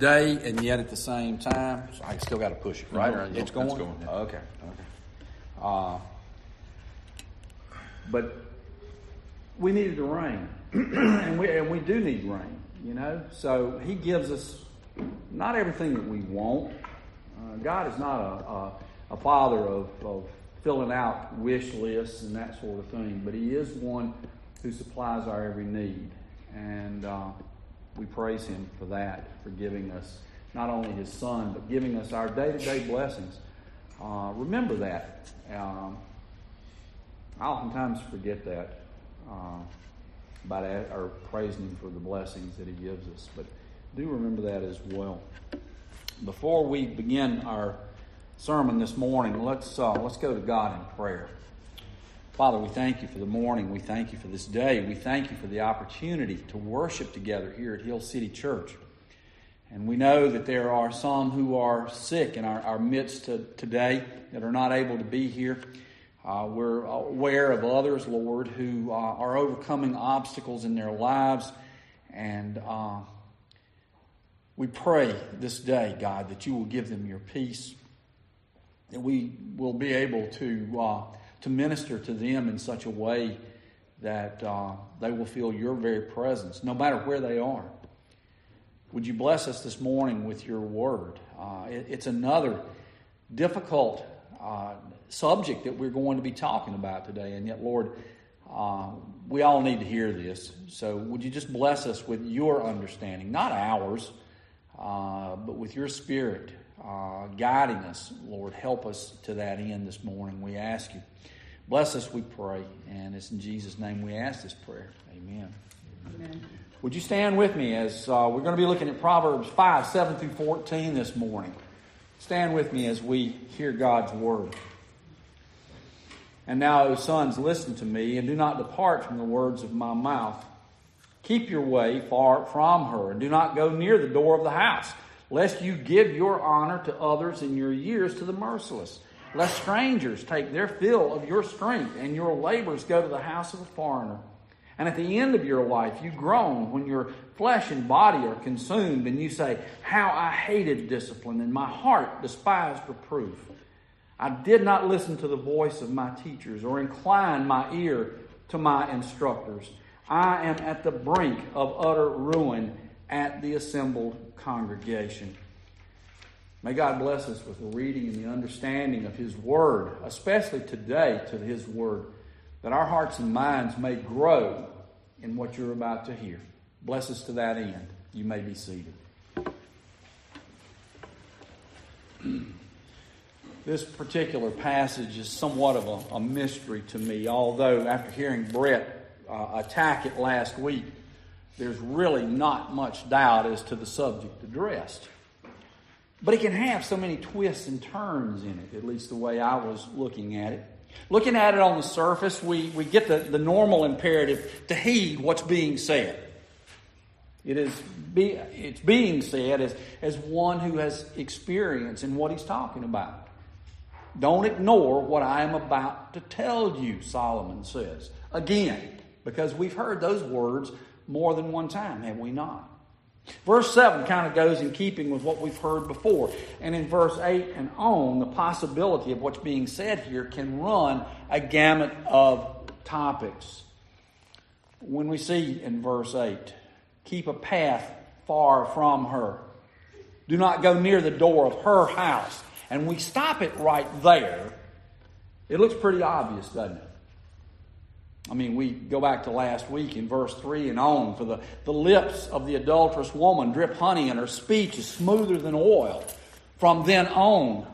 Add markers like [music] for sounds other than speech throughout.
day, and yet at the same time, so I still got to push it, right? No, Or it's going. going, yeah. Okay. Okay. Uh, but we needed the rain, [clears throat] and we and we do need rain. You know, so He gives us not everything that we want. Uh, God is not a, a, a father of, of filling out wish lists and that sort of thing, but He is one who supplies our every need, and uh, we praise Him for that, for giving us not only His Son, but giving us our day-to-day blessings. Uh, remember that. Um, I oftentimes forget that uh, about praising Him for the blessings that He gives us, but do remember that as well. Before we begin our sermon this morning, let's uh, let's go to God in prayer. Father, we thank you for the morning. We thank you for this day. We thank you for the opportunity to worship together here at Hill City Church. And we know that there are some who are sick in our, our midst to, today that are not able to be here. Uh, we're aware of others, Lord, who uh, are overcoming obstacles in their lives. And uh, we pray this day, God, that you will give them your peace, that we will be able to, uh, to minister to them in such a way that uh, they will feel your very presence, no matter where they are. Would you bless us this morning with your word? Uh, it, it's another difficult uh, subject that we're going to be talking about today, and yet, Lord, uh, we all need to hear this. So, would you just bless us with your understanding, not ours, uh, but with your spirit uh, guiding us, Lord? Help us to that end this morning, we ask you. Bless us, we pray, and it's in Jesus' name we ask this prayer. Amen. Amen. Would you stand with me as uh, we're going to be looking at Proverbs 5, 7 through 14 this morning? Stand with me as we hear God's word. And now, O sons, listen to me, and do not depart from the words of my mouth. Keep your way far from her, and do not go near the door of the house, lest you give your honor to others and your years to the merciless. Lest strangers take their fill of your strength, and your labors go to the house of a foreigner. And at the end of your life, you groan when your flesh and body are consumed, and you say, How I hated discipline, and my heart despised reproof. I did not listen to the voice of my teachers, or incline my ear to my instructors. I am at the brink of utter ruin at the assembled congregation. May God bless us with the reading and the understanding of His Word, especially today to His Word, that our hearts and minds may grow in what you're about to hear. Bless us to that end. You may be seated. [clears throat] This particular passage is somewhat of a, a mystery to me, although after hearing Brett uh, attack it last week, there's really not much doubt as to the subject addressed. But it can have so many twists and turns in it, at least the way I was looking at it. Looking at it on the surface, we, we get the, the normal imperative to heed what's being said. It is be, it's being said as, as one who has experience in what he's talking about. Don't ignore what I am about to tell you, Solomon says. Again, because we've heard those words more than one time, have we not? Verse 7 kind of goes in keeping with what we've heard before. And in verse 8 and on, the possibility of what's being said here can run a gamut of topics. When we see in verse 8, keep a path far from her, do not go near the door of her house. And we stop it right there. It looks pretty obvious, doesn't it? I mean, we go back to last week in verse 3 and on. For the, the lips of the adulterous woman drip honey, and her speech is smoother than oil. From then on,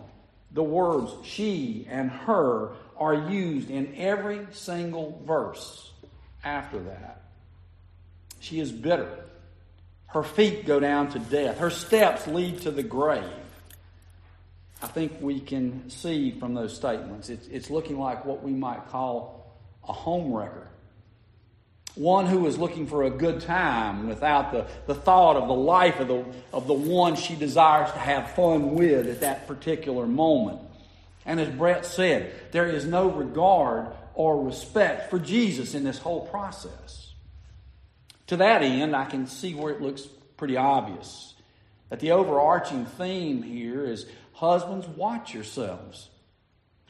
the words she and her are used in every single verse after that. She is bitter. Her feet go down to death. Her steps lead to the grave. I think we can see from those statements, it's, it's looking like what we might call a homewrecker. One who is looking for a good time without the, the thought of the life of the, of the one she desires to have fun with at that particular moment. And as Brett said, there is no regard or respect for Jesus in this whole process. To that end, I can see where it looks pretty obvious That the overarching theme here is husbands, watch yourselves.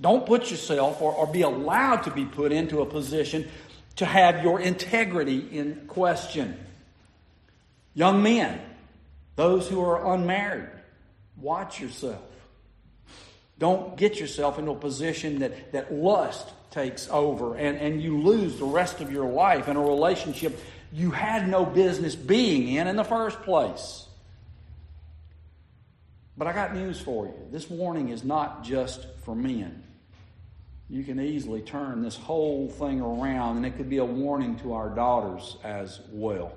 Don't put yourself or, or be allowed to be put into a position to have your integrity in question. Young men, those who are unmarried, watch yourself. Don't get yourself into a position that, that lust takes over and, and you lose the rest of your life in a relationship you had no business being in in the first place. But I got news for you. This warning is not just for men. You can easily turn this whole thing around, and it could be a warning to our daughters as well.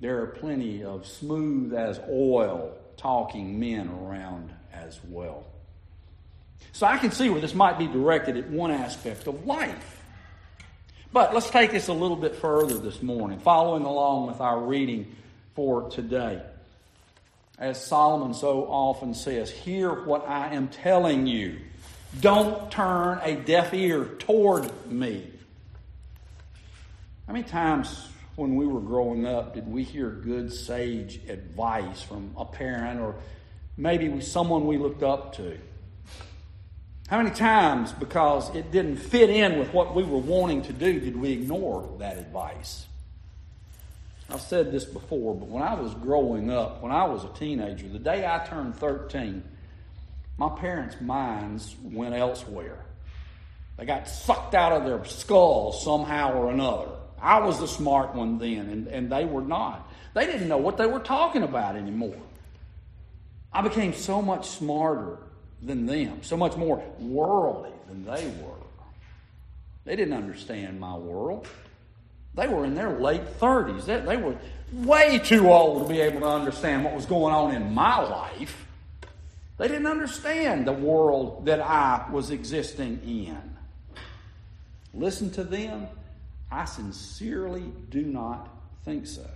There are plenty of smooth as oil talking men around as well. So I can see where this might be directed at one aspect of life. But let's take this a little bit further this morning, following along with our reading for today. As Solomon so often says, hear what I am telling you. Don't turn a deaf ear toward me. How many times when we were growing up did we hear good, sage advice from a parent or maybe someone we looked up to? How many times, because it didn't fit in with what we were wanting to do, did we ignore that advice? I've said this before, but when I was growing up, when I was a teenager, the day I turned 13, my parents' minds went elsewhere. They got sucked out of their skulls somehow or another. I was the smart one then, and, and they were not. They didn't know what they were talking about anymore. I became so much smarter than them, so much more worldly than they were. They didn't understand my world. They were in their late 30s. They, they were way too old to be able to understand what was going on in my life. They didn't understand the world that I was existing in. Listen to them. I sincerely do not think so.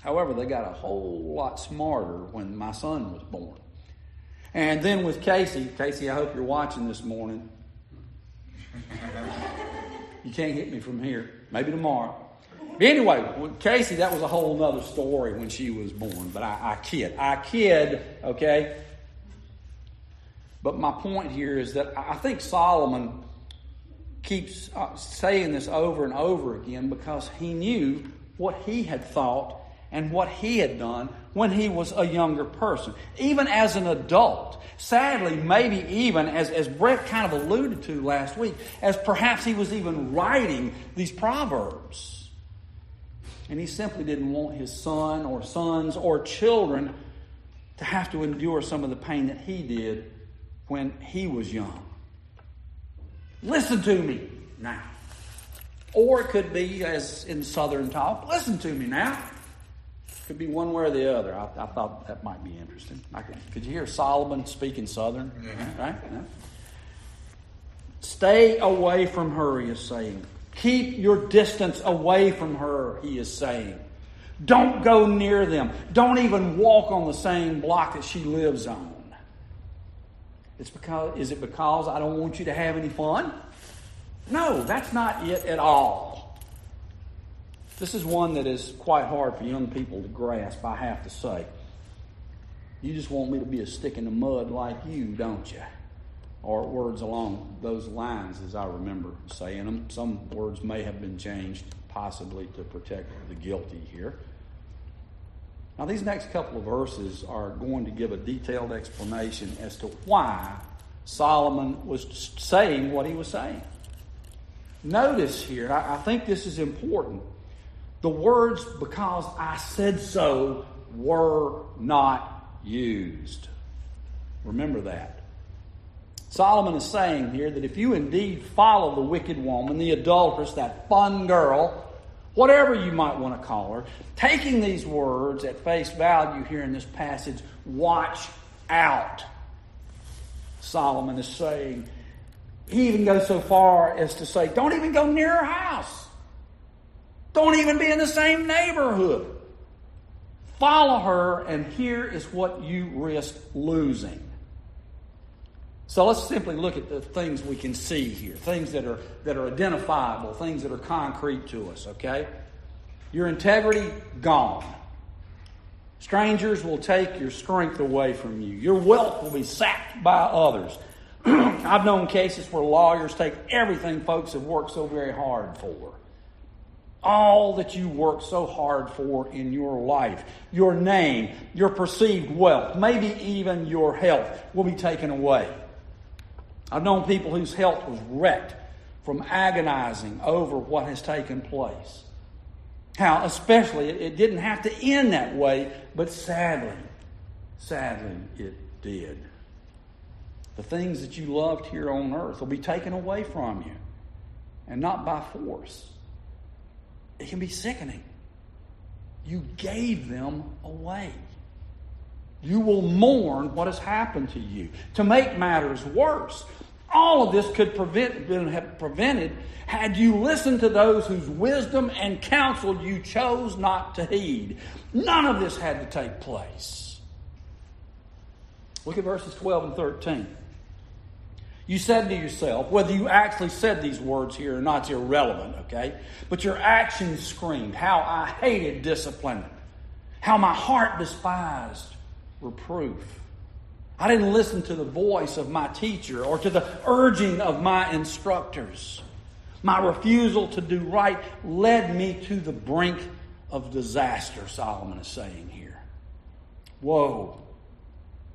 However, they got a whole lot smarter when my son was born. And then with Casey, Casey, I hope you're watching this morning. You can't hit me from here. Maybe tomorrow. Anyway, Casey, that was a whole other story when she was born. But I, I kid. I kid, okay? But my point here is that I think Solomon keeps uh, saying this over and over again because he knew what he had thought and what he had done when he was a younger person, even as an adult. Sadly, maybe even, as, as Brett kind of alluded to last week, as perhaps he was even writing these Proverbs. And he simply didn't want his son or sons or children to have to endure some of the pain that he did when he was young. Listen to me now. Or it could be, as in Southern talk, listen to me now. Could be one way or the other. I, I thought that might be interesting. Could, could, you hear Solomon speaking Southern? Mm-hmm. Right? Yeah. Stay away from her, he is saying. Keep your distance away from her, he is saying. Don't go near them. Don't even walk on the same block that she lives on. It's because is it because I don't want you to have any fun? No, that's not it at all. This is one that is quite hard for young people to grasp, I have to say. You just want me to be a stick in the mud like you, don't you? Or words along those lines, as I remember saying them. Some words may have been changed, possibly to protect the guilty here. Now, these next couple of verses are going to give a detailed explanation as to why Solomon was saying what he was saying. Notice here, I think this is important. The words, because I said so, were not used. Remember that. Solomon is saying here that if you indeed follow the wicked woman, the adulteress, that fun girl, whatever you might want to call her, taking these words at face value here in this passage, watch out. Solomon is saying, he even goes so far as to say, don't even go near her house. Don't even be in the same neighborhood. Follow her, and here is what you risk losing. So let's simply look at the things we can see here, things that are, that are identifiable, things that are concrete to us, okay? Your integrity, gone. Strangers will take your strength away from you. Your wealth will be sacked by others. [clears throat] I've known cases where lawyers take everything folks have worked so very hard for. All that you worked so hard for in your life, your name, your perceived wealth, maybe even your health will be taken away. I've known people whose health was wrecked from agonizing over what has taken place. How, especially, it didn't have to end that way, but sadly, sadly, it did. The things that you loved here on earth will be taken away from you, and not by force. It can be sickening. You gave them away. You will mourn what has happened to you. To make matters worse, all of this could prevent, have prevented had you listened to those whose wisdom and counsel you chose not to heed. None of this had to take place. Look at verses 12 and 13. You said to yourself, whether you actually said these words here or not, it's irrelevant, okay? But your actions screamed how I hated discipline, how my heart despised reproof. I didn't listen to the voice of my teacher or to the urging of my instructors. My refusal to do right led me to the brink of disaster, Solomon is saying here. Woe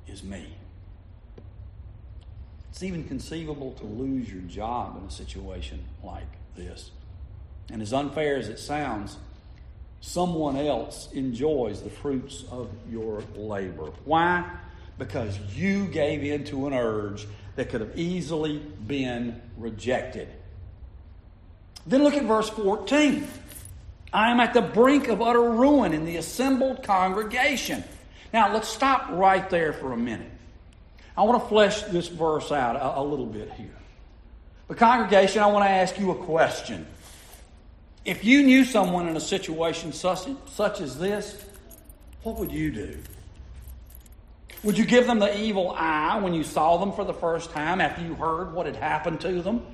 is me. It's even conceivable to lose your job in a situation like this. And as unfair as it sounds, someone else enjoys the fruits of your labor. Why? Because you gave in to an urge that could have easily been rejected. Then look at verse 14. I am at the brink of utter ruin in the assembled congregation. Now, let's stop right there for a minute. I want to flesh this verse out a, a little bit here. The congregation, I want to ask you a question. If you knew someone in a situation such, such as this, what would you do? Would you give them the evil eye when you saw them for the first time after you heard what had happened to them?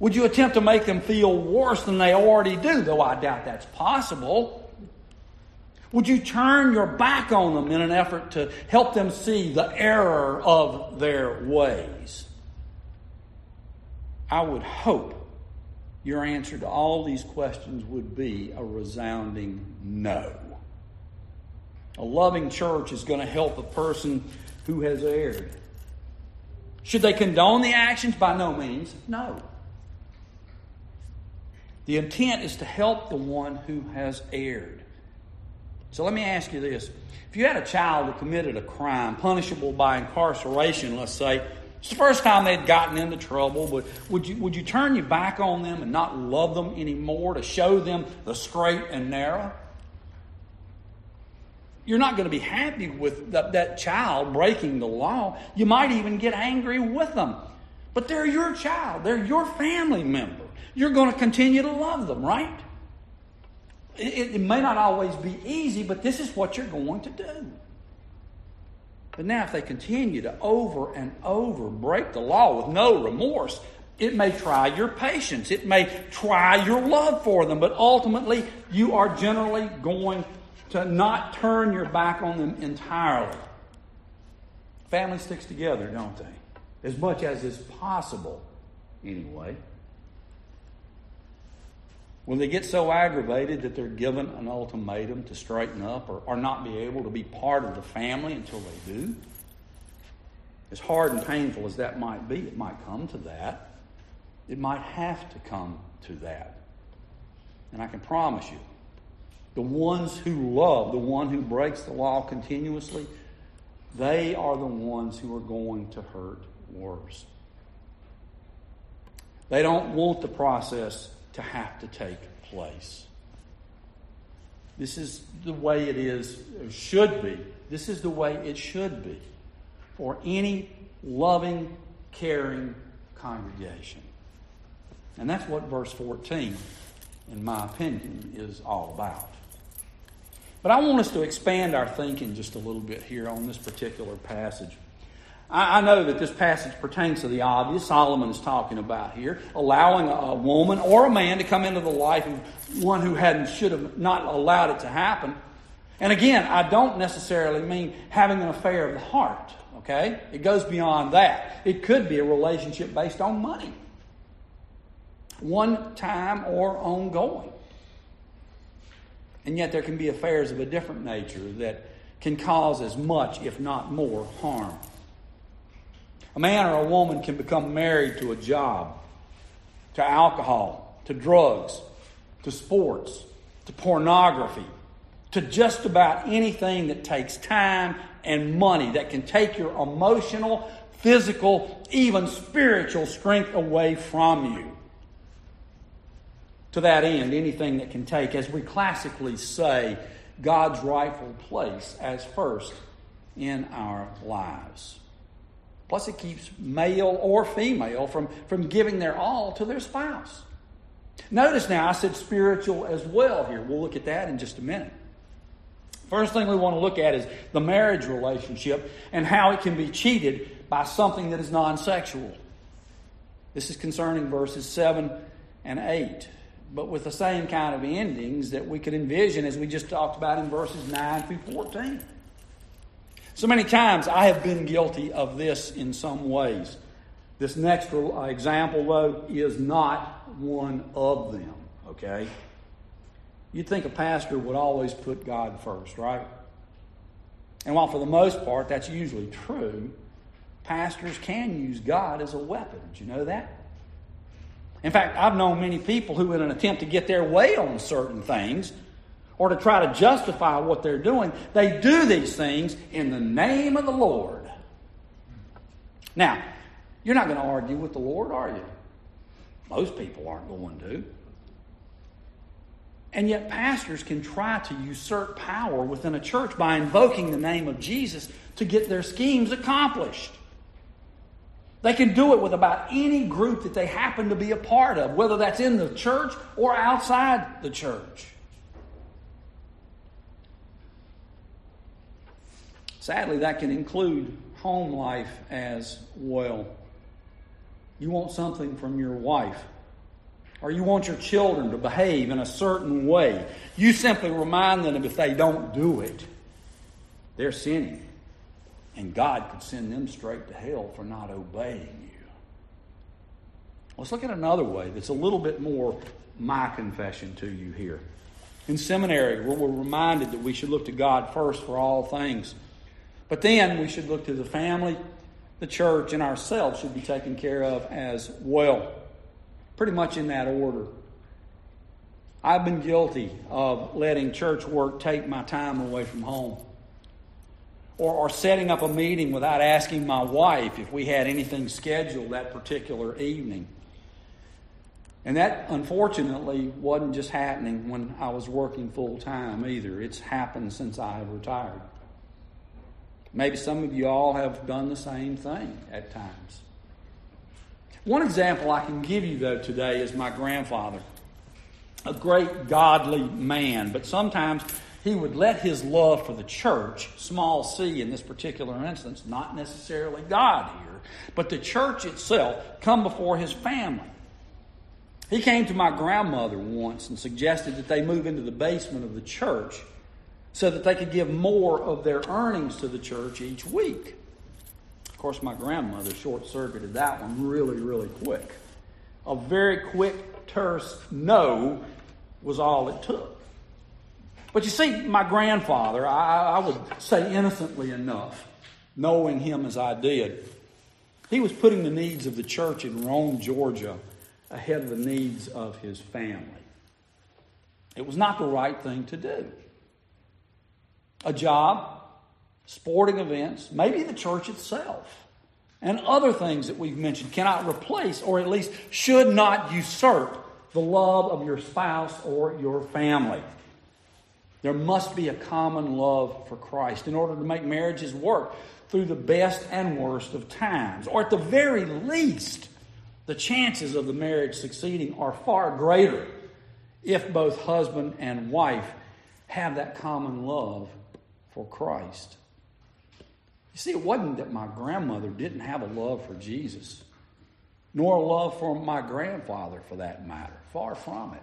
Would you attempt to make them feel worse than they already do, though I doubt that's possible? Would you turn your back on them in an effort to help them see the error of their ways? I would hope your answer to all these questions would be a resounding no. A loving church is going to help a person who has erred. Should they condone the actions? By no means. No. The intent is to help the one who has erred. So let me ask you this. If you had a child who committed a crime punishable by incarceration, let's say, it's the first time they'd gotten into trouble, but would you, would you turn your back on them and not love them anymore to show them the straight and narrow? You're not going to be happy with that, that child breaking the law. You might even get angry with them. But they're your child, they're your family member you're going to continue to love them, right? It, it, may not always be easy, but this is what you're going to do. But now, if they continue to over and over break the law with no remorse, it may try your patience. It may try your love for them, but ultimately, you are generally going to not turn your back on them entirely. Family sticks together, don't they? As much as is possible, anyway. When they get so aggravated that they're given an ultimatum to straighten up or, or not be able to be part of the family until they do, as hard and painful as that might be, it might come to that. It might have to come to that. And I can promise you, the ones who love, the one who breaks the law continuously, they are the ones who are going to hurt worse. They don't want the process to have to take place. This is the way it is, should be. This is the way it should be for any loving, caring congregation. And that's what verse 14, in my opinion, is all about. But I want us to expand our thinking just a little bit here on this particular passage. I, I know that this passage pertains to the obvious Solomon is talking about here, allowing a, a woman or a man to come into the life of one who hadn't should have not allowed it to happen. And again, I don't necessarily mean having an affair of the heart, okay? It goes beyond that. It could be a relationship based on money, one time or ongoing. And yet, there can be affairs of a different nature that can cause as much, if not more, harm. A man or a woman can become married to a job, to alcohol, to drugs, to sports, to pornography, to just about anything that takes time and money that can take your emotional, physical, even spiritual strength away from you. To that end, anything that can take, as we classically say, God's rightful place as first in our lives. Plus, it keeps male or female from, from giving their all to their spouse. Notice now, I said spiritual as well here. We'll look at that in just a minute. First thing we want to look at is the marriage relationship and how it can be cheated by something that is non sexual. This is concerning verses 7 and 8, but with the same kind of endings that we could envision as we just talked about in verses 9 through 14. So many times I have been guilty of this in some ways. This next uh, example, though, is not one of them, okay? You'd think a pastor would always put God first, right? And while for the most part that's usually true, pastors can use God as a weapon. Did you know that? In fact, I've known many people who, in an attempt to get their way on certain things, or to try to justify what they're doing, they do these things in the name of the Lord. Now, you're not going to argue with the Lord, are you? Most people aren't going to. And yet, pastors can try to usurp power within a church by invoking the name of Jesus to get their schemes accomplished. They can do it with about any group that they happen to be a part of, whether that's in the church or outside the church. Sadly, that can include home life as well. You want something from your wife, or you want your children to behave in a certain way. You simply remind them if they don't do it, they're sinning. And God could send them straight to hell for not obeying you. Let's look at another way that's a little bit more my confession to you here. In seminary, we're reminded that we should look to God first for all things. But then we should look to the family, the church, and ourselves should be taken care of as well. Pretty much in that order. I've been guilty of letting church work take my time away from home. Or, or setting up a meeting without asking my wife if we had anything scheduled that particular evening. And that, unfortunately, wasn't just happening when I was working full time either. It's happened since I have retired. Maybe some of you all have done the same thing at times. One example I can give you, though, today is my grandfather. A great godly man, but sometimes he would let his love for the church, small c in this particular instance, not necessarily God here, but the church itself, come before his family. He came to my grandmother once and suggested that they move into the basement of the church so that they could give more of their earnings to the church each week. Of course, my grandmother short circuited that one really, really quick. A very quick, terse no was all it took. But you see, my grandfather, I, I would say innocently enough, knowing him as I did, he was putting the needs of the church in Rome, Georgia, ahead of the needs of his family. It was not the right thing to do a job, sporting events, maybe the church itself, and other things that we've mentioned cannot replace or at least should not usurp the love of your spouse or your family. There must be a common love for Christ in order to make marriages work through the best and worst of times. Or at the very least, the chances of the marriage succeeding are far greater if both husband and wife have that common love for Christ. You see, it wasn't that my grandmother didn't have a love for Jesus, nor a love for my grandfather for that matter. Far from it.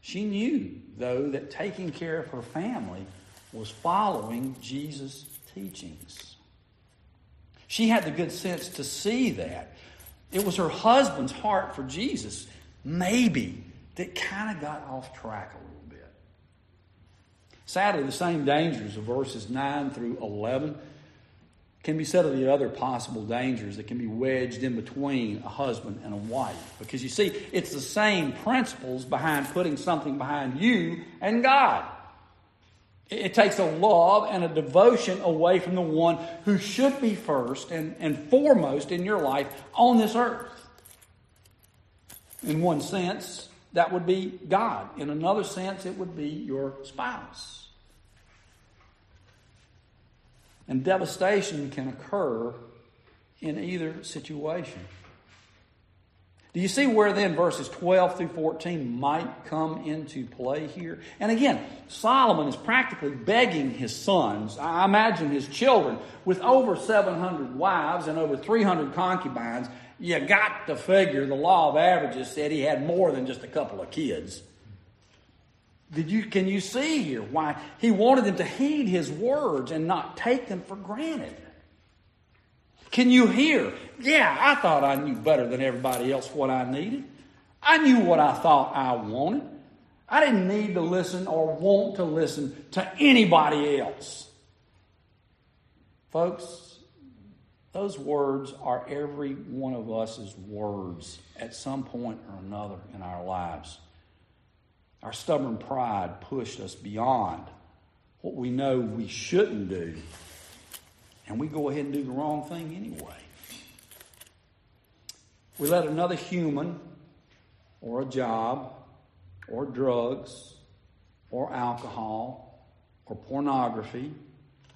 She knew, though, that taking care of her family was following Jesus' teachings. She had the good sense to see that. It was her husband's heart for Jesus, maybe, that kind of got off track a. Sadly, the same dangers of verses 9 through 11 can be said of the other possible dangers that can be wedged in between a husband and a wife. Because you see, it's the same principles behind putting something behind you and God. It takes a love and a devotion away from the one who should be first and, and foremost in your life on this earth. In one sense, that would be God. In another sense, it would be your spouse. And devastation can occur in either situation. Do you see where then verses 12 through 14 might come into play here? And again, Solomon is practically begging his sons, I imagine his children, with over 700 wives and over 300 concubines. You got to figure the law of averages said he had more than just a couple of kids. Did you, can you see here why he wanted them to heed his words and not take them for granted? Can you hear? Yeah, I thought I knew better than everybody else what I needed. I knew what I thought I wanted. I didn't need to listen or want to listen to anybody else. Folks, those words are every one of us's words at some point or another in our lives. Our stubborn pride pushed us beyond what we know we shouldn't do, and we go ahead and do the wrong thing anyway. We let another human, or a job, or drugs, or alcohol, or pornography,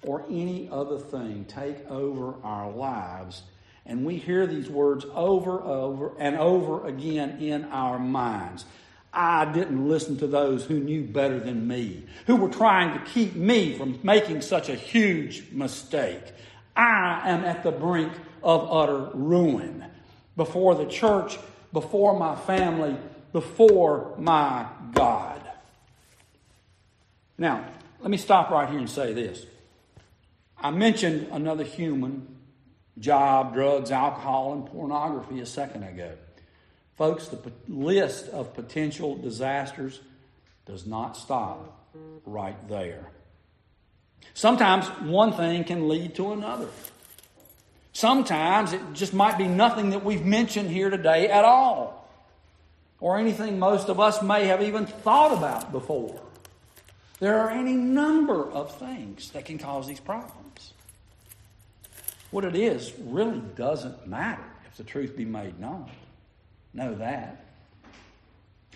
or any other thing take over our lives. And we hear these words over, over, and over again in our minds. I didn't listen to those who knew better than me, who were trying to keep me from making such a huge mistake. I am at the brink of utter ruin before the church, before my family, before my God. Now, let me stop right here and say this. I mentioned another human, job, drugs, alcohol, and pornography a second ago. Folks, the list of potential disasters does not stop right there. Sometimes one thing can lead to another. Sometimes it just might be nothing that we've mentioned here today at all, or anything most of us may have even thought about before. There are any number of things that can cause these problems. What it is really doesn't matter if the truth be made known. Know that.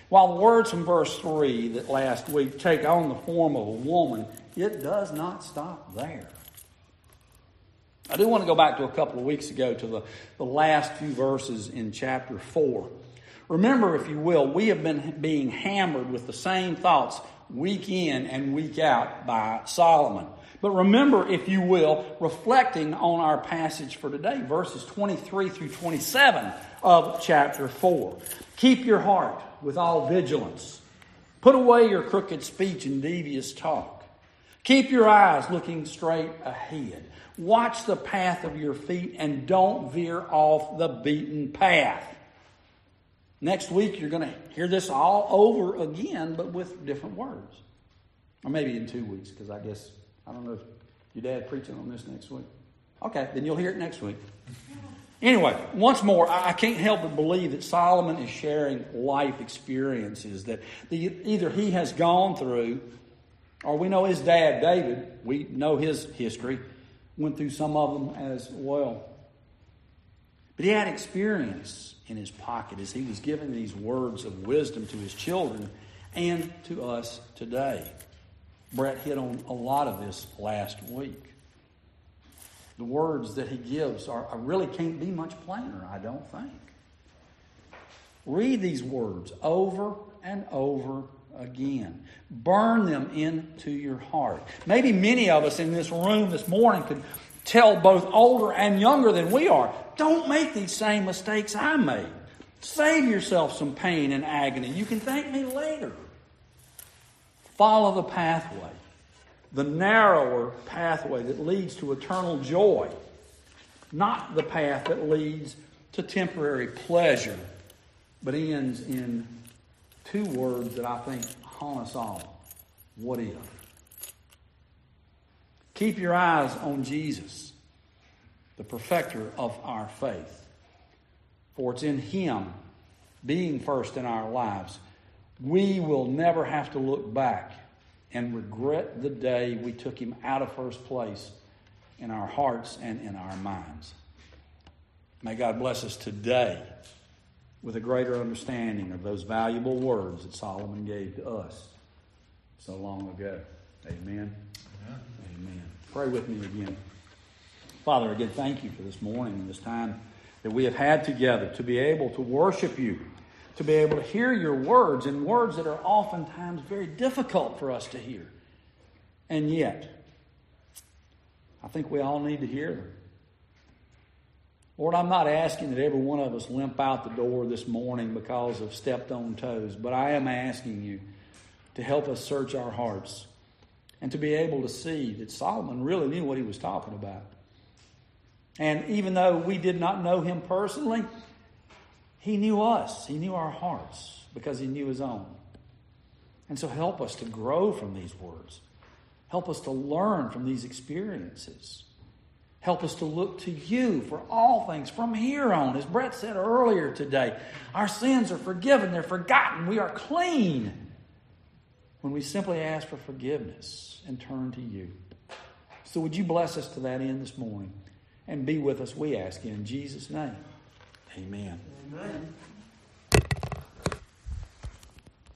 While the words from verse 3 that last week take on the form of a woman, it does not stop there. I do want to go back to a couple of weeks ago to the, the last few verses in chapter 4. Remember, if you will, we have been being hammered with the same thoughts week in and week out by Solomon. But remember, if you will, reflecting on our passage for today, verses 23 through 27 of chapter 4. Keep your heart with all vigilance. Put away your crooked speech and devious talk. Keep your eyes looking straight ahead. Watch the path of your feet and don't veer off the beaten path. Next week, you're going to hear this all over again, but with different words. Or maybe in two weeks, because I guess, I don't know if your dad preaching on this next week. Okay, then you'll hear it next week. Anyway, once more, I can't help but believe that Solomon is sharing life experiences that the, either he has gone through, or we know his dad, David, we know his history, went through some of them as well. But he had experience in his pocket as he was giving these words of wisdom to his children and to us today. Brett hit on a lot of this last week. The words that he gives are, really can't be much plainer, I don't think. Read these words over and over again. Burn them into your heart. Maybe many of us in this room this morning could tell both older and younger than we are don't make these same mistakes I made. Save yourself some pain and agony. You can thank me later. Follow the pathway the narrower pathway that leads to eternal joy, not the path that leads to temporary pleasure, but ends in two words that I think haunt us all. What if? Keep your eyes on Jesus, the perfecter of our faith. For it's in Him, being first in our lives, we will never have to look back and regret the day we took Him out of first place in our hearts and in our minds. May God bless us today with a greater understanding of those valuable words that Solomon gave to us so long ago. Amen. Pray with me again. Father, again, thank you for this morning and this time that we have had together to be able to worship you, to be able to hear your words, and words that are oftentimes very difficult for us to hear. And yet, I think we all need to hear them. Lord, I'm not asking that every one of us limp out the door this morning because of stepped on toes, but I am asking you to help us search our hearts and to be able to see that Solomon really knew what he was talking about. And even though we did not know him personally, he knew us. He knew our hearts because he knew his own. And so help us to grow from these words. Help us to learn from these experiences. Help us to look to you for all things from here on. As Brett said earlier today, our sins are forgiven, they're forgotten, we are clean when we simply ask for forgiveness and turn to you. So, would you bless us to that end this morning and be with us, we ask in Jesus' name. Amen. Amen.